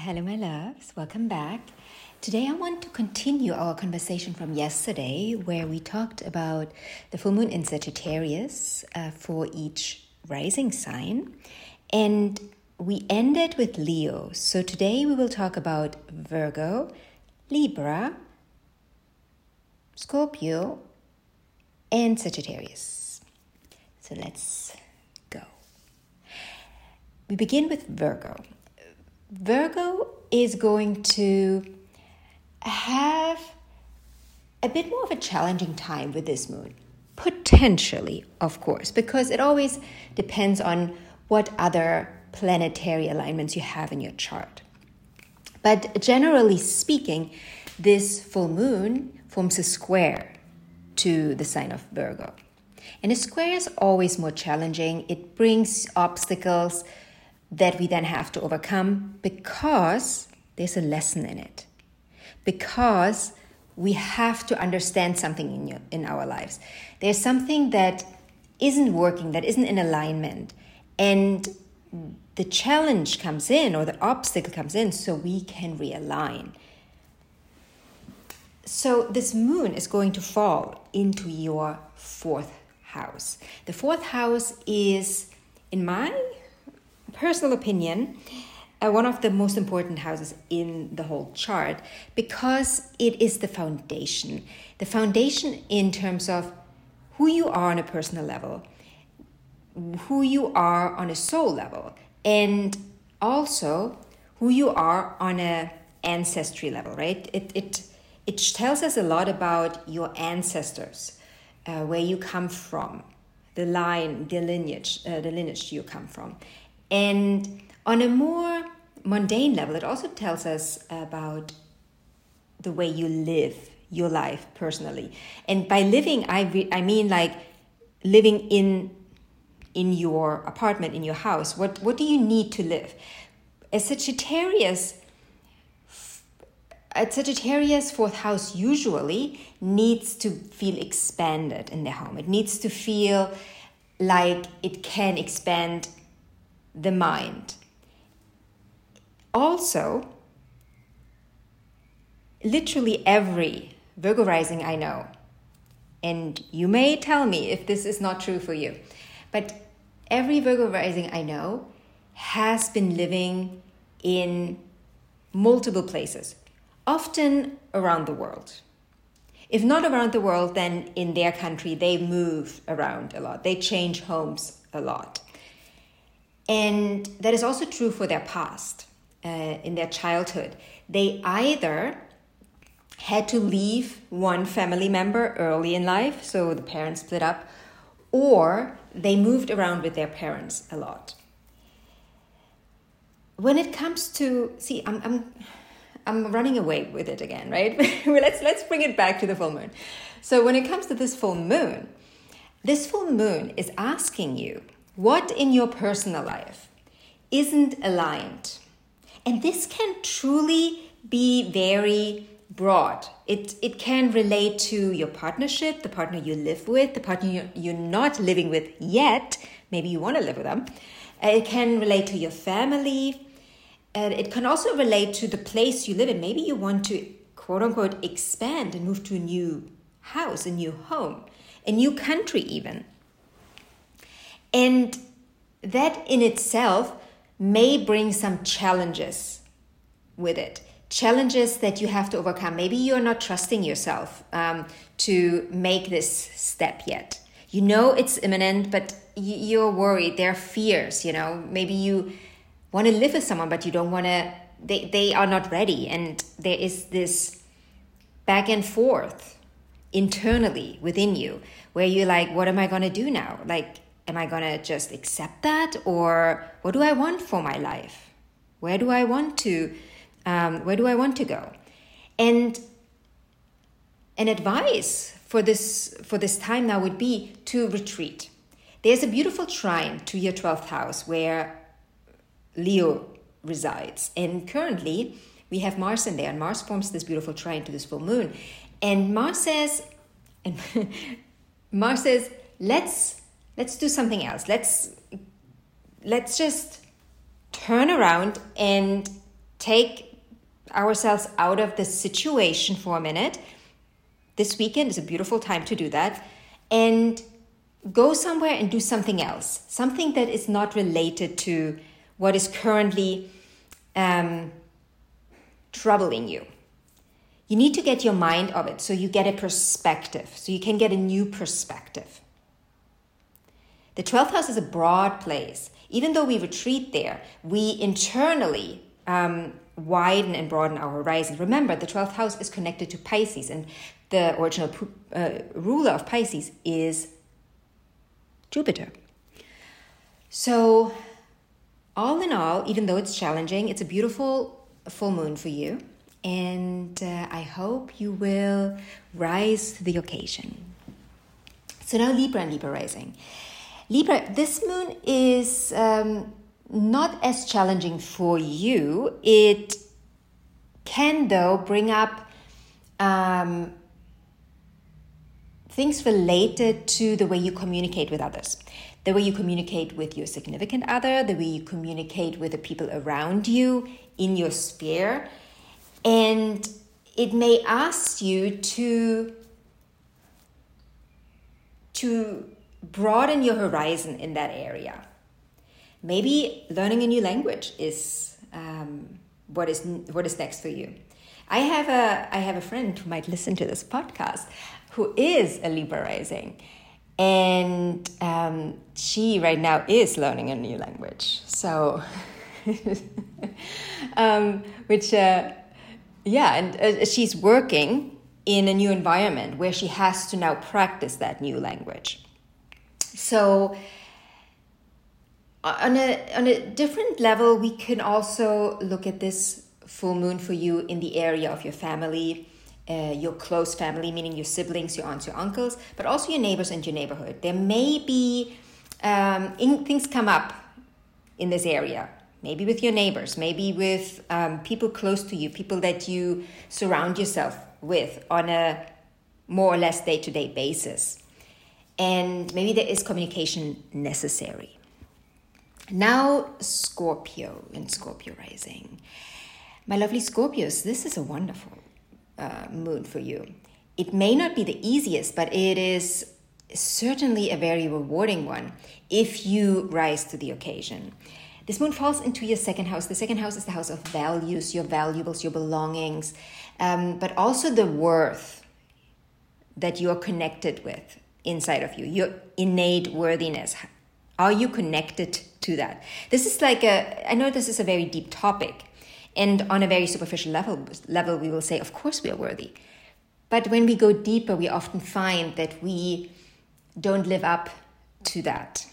Hello, my loves. Welcome back. Today, I want to continue our conversation from yesterday, where we talked about the full moon in Sagittarius uh, for each rising sign. And we ended with Leo. So today, we will talk about Virgo, Libra, Scorpio, and Sagittarius. So let's go. We begin with Virgo. Virgo is going to have a bit more of a challenging time with this moon. Potentially, of course, because it always depends on what other planetary alignments you have in your chart. But generally speaking, this full moon forms a square to the sign of Virgo. And a square is always more challenging. It brings obstacles that we then have to overcome because there's a lesson in it. Because we have to understand something in, your, in our lives. There's something that isn't working, that isn't in alignment. And the challenge comes in or the obstacle comes in so we can realign. So, this moon is going to fall into your fourth house. The fourth house is, in my personal opinion, uh, one of the most important houses in the whole chart because it is the foundation. The foundation in terms of who you are on a personal level, who you are on a soul level, and also who you are on a ancestry level, right? It, it, it tells us a lot about your ancestors, uh, where you come from, the line, the lineage, uh, the lineage you come from. And on a more mundane level, it also tells us about the way you live your life personally. And by living, I, re- I mean like living in in your apartment, in your house. What what do you need to live? A Sagittarius a Sagittarius fourth house usually needs to feel expanded in their home. It needs to feel like it can expand the mind. Also, literally every Virgo rising I know, and you may tell me if this is not true for you, but every Virgo rising I know has been living in multiple places, often around the world. If not around the world, then in their country, they move around a lot. They change homes a lot. And that is also true for their past, uh, in their childhood. They either had to leave one family member early in life, so the parents split up, or they moved around with their parents a lot. When it comes to, see, I'm, I'm, I'm running away with it again, right? let's, let's bring it back to the full moon. So, when it comes to this full moon, this full moon is asking you what in your personal life isn't aligned. And this can truly be very broad. It, it can relate to your partnership, the partner you live with, the partner you're, not living with yet. Maybe you want to live with them. Uh, it can relate to your family. And it can also relate to the place you live in. Maybe you want to, quote unquote, expand and move to a new house, a new home, a new country, even. And that in itself may bring some challenges with it. Challenges that you have to overcome. Maybe you're not trusting yourself um, to make this step yet. You know it's imminent, but you're worried. There are fears, you know. Maybe you want to live with someone, but you don't want to, they, they are not ready. And there is this back and forth internally within you where you're like, what am I going to do now? Like, am I going to just accept that or what do I want for my life? Where do I want to um, where do I want to go? And an advice for this for this time now would be to retreat. There's a beautiful trine to your 12th house where Leo resides. And currently we have Mars in there, and Mars forms this beautiful trine to this full moon. And Mars says, and Mars says, let's let's do something else. Let's let's just turn around and take ourselves out of the situation for a minute. This weekend is a beautiful time to do that. And go somewhere and do something else, something that is not related to what is currently um, troubling you. You need to get your mind of it so you get a perspective, so you can get a new perspective. The 12th house is a broad place. Even though we retreat there, we internally um, widen and broaden our horizons. Remember, the 12th house is connected to Pisces, and the original uh, ruler of Pisces is Jupiter. So, all in all, even though it's challenging, it's a beautiful full moon for you. And uh, I hope you will rise to the occasion. So, now Libra and Libra rising. Libra, this moon is um, not as challenging for you. It can, though, bring up um, things related to the way you communicate with others, the way you communicate with your significant other, the way you communicate with the people around you in your sphere. And it may ask you to, to broaden your horizon in that area. Maybe learning a new language is um, what is what is next for you. I have a I have a friend who might listen to this podcast who is a Libra rising. And um, she right now is learning a new language. So, um, which, uh, yeah, and uh, she's working in a new environment where she has to now practice that new language. So, on a, on a different level, we can also look at this full moon for you in the area of your family uh, your close family, meaning your siblings, your aunts, your uncles, but also your neighbors and your neighborhood. There may be um, in, things come up in this area, maybe with your neighbors, maybe with um, people close to you, people that you surround yourself with on a more or less day to day basis. And maybe there is communication necessary. Now, Scorpio and Scorpio rising. My lovely Scorpios, this is a wonderful uh, moon for you. It may not be the easiest, but it is certainly a very rewarding one if you rise to the occasion. This moon falls into your second house. The second house is the house of values, your valuables, your belongings, um, but also the worth that you are connected with inside of you, your innate worthiness. Are you connected to that? This is like a, I know this is a very deep topic, and on a very superficial level, level, we will say, of course, we are worthy. But when we go deeper, we often find that we don't live up to that.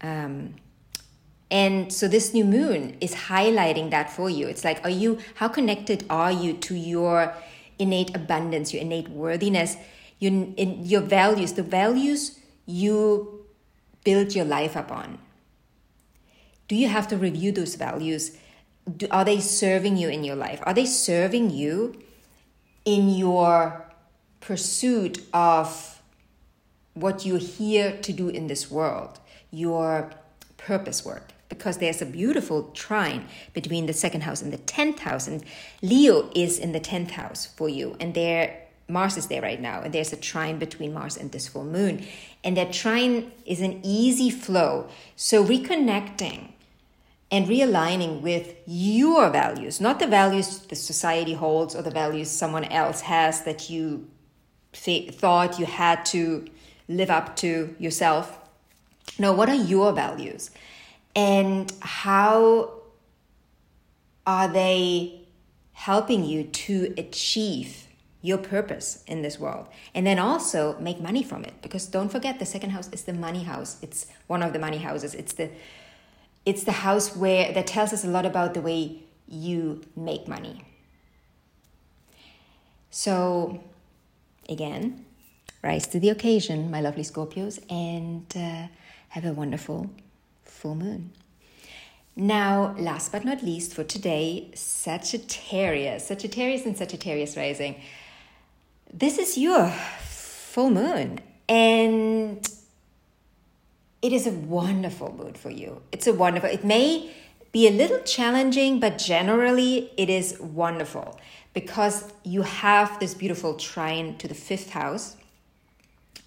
Um, and so this new moon is highlighting that for you. It's like, are you, how connected are you to your innate abundance, your innate worthiness, your, in, your values, the values you build your life upon? Do you have to review those values do, are they serving you in your life? Are they serving you in your pursuit of what you're here to do in this world, your purpose work? Because there's a beautiful trine between the second house and the 10th house, and Leo is in the 10th house for you, and there Mars is there right now, and there's a trine between Mars and this full moon. And that trine is an easy flow. So reconnecting and realigning with your values, not the values the society holds or the values someone else has that you th- thought you had to live up to yourself. No, what are your values? And how are they helping you to achieve your purpose in this world? And then also make money from it. Because don't forget, the second house is the money house. It's one of the money houses. It's the it's the house where that tells us a lot about the way you make money. So, again, rise to the occasion, my lovely Scorpios, and uh, have a wonderful full moon. Now, last but not least for today, Sagittarius. Sagittarius and Sagittarius rising. This is your full moon. And it is a wonderful mood for you. It's a wonderful, it may be a little challenging, but generally it is wonderful because you have this beautiful trine to the fifth house,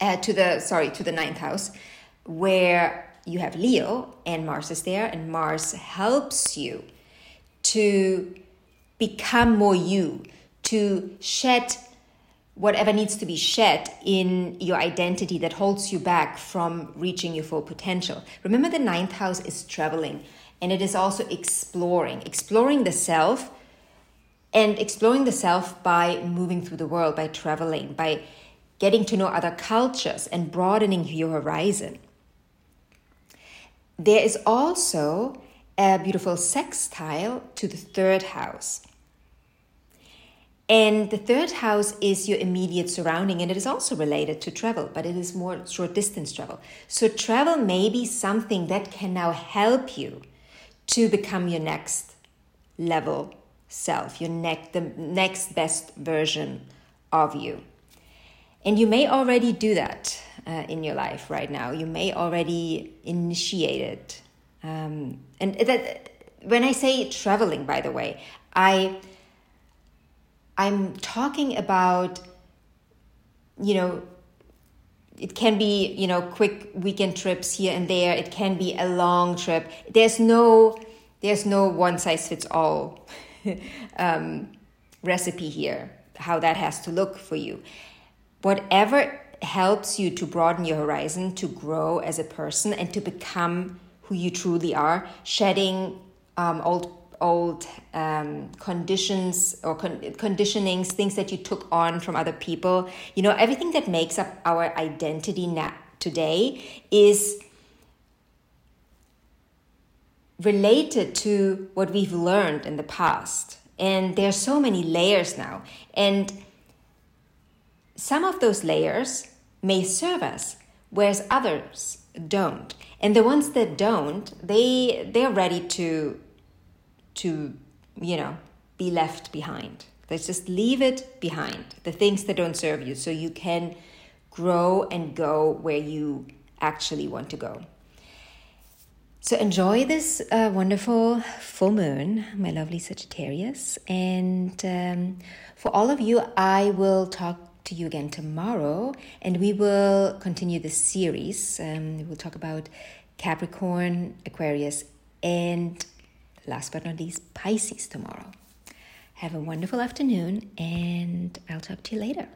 uh, to the sorry to the ninth house, where you have Leo and Mars is there, and Mars helps you to become more you, to shed whatever needs to be shed in your identity that holds you back from reaching your full potential. Remember, the ninth house is traveling and it is also exploring, exploring the self and exploring the self by moving through the world, by traveling, by getting to know other cultures and broadening your horizon. There is also a beautiful sextile to the third house. And the third house is your immediate surrounding, and it is also related to travel, but it is more short distance travel. So, travel may be something that can now help you to become your next level self, your next, the next best version of you. And you may already do that uh, in your life right now. You may already initiate it. Um, and that, when I say traveling, by the way, I I'm talking about, you know, it can be, you know, quick weekend trips here and there. It can be a long trip. There's no, there's no one size fits all um, recipe here, how that has to look for you. Whatever helps you to broaden your horizon, to grow as a person, and to become who you truly are, shedding um, old old um, conditions or con- conditionings, things that you took on from other people. You know, everything that makes up our identity now today is related to what we've learned in the past. And there are so many layers now. And some of those layers may serve us, whereas others don't. And the ones that don't, they they're ready to to, you know, be left behind. Let's just leave it behind, the things that don't serve you, so you can grow and go where you actually want to go. So enjoy this uh, wonderful full moon, my lovely Sagittarius. And um, for all of you, I will talk to you again tomorrow and we will continue this series. Um, we'll talk about Capricorn, Aquarius, and last but not least, Pisces tomorrow. Have a wonderful afternoon, and I'll talk to you later.